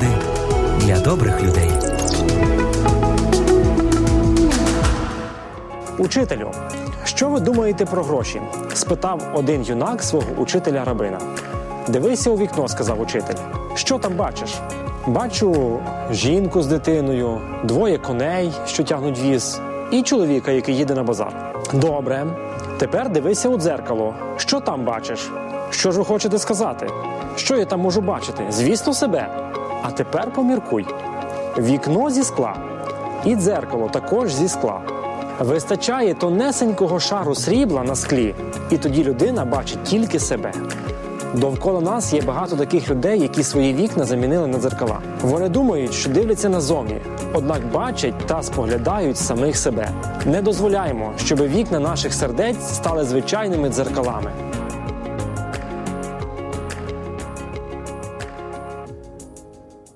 Поради для добрих людей. Учителю, що ви думаєте про гроші? спитав один юнак свого учителя рабина. Дивися у вікно, сказав учитель. Що там бачиш? Бачу жінку з дитиною, двоє коней, що тягнуть віз, і чоловіка, який їде на базар. Добре. Тепер дивися у дзеркало. Що там бачиш? Що ж ви хочете сказати? Що я там можу бачити? Звісно, себе. А тепер поміркуй. Вікно зі скла і дзеркало також зі скла. Вистачає тонесенького шару срібла на склі, і тоді людина бачить тільки себе. Довкола нас є багато таких людей, які свої вікна замінили на дзеркала. Вони думають, що дивляться назовні, однак бачать та споглядають самих себе. Не дозволяємо, щоб вікна наших сердець стали звичайними дзеркалами.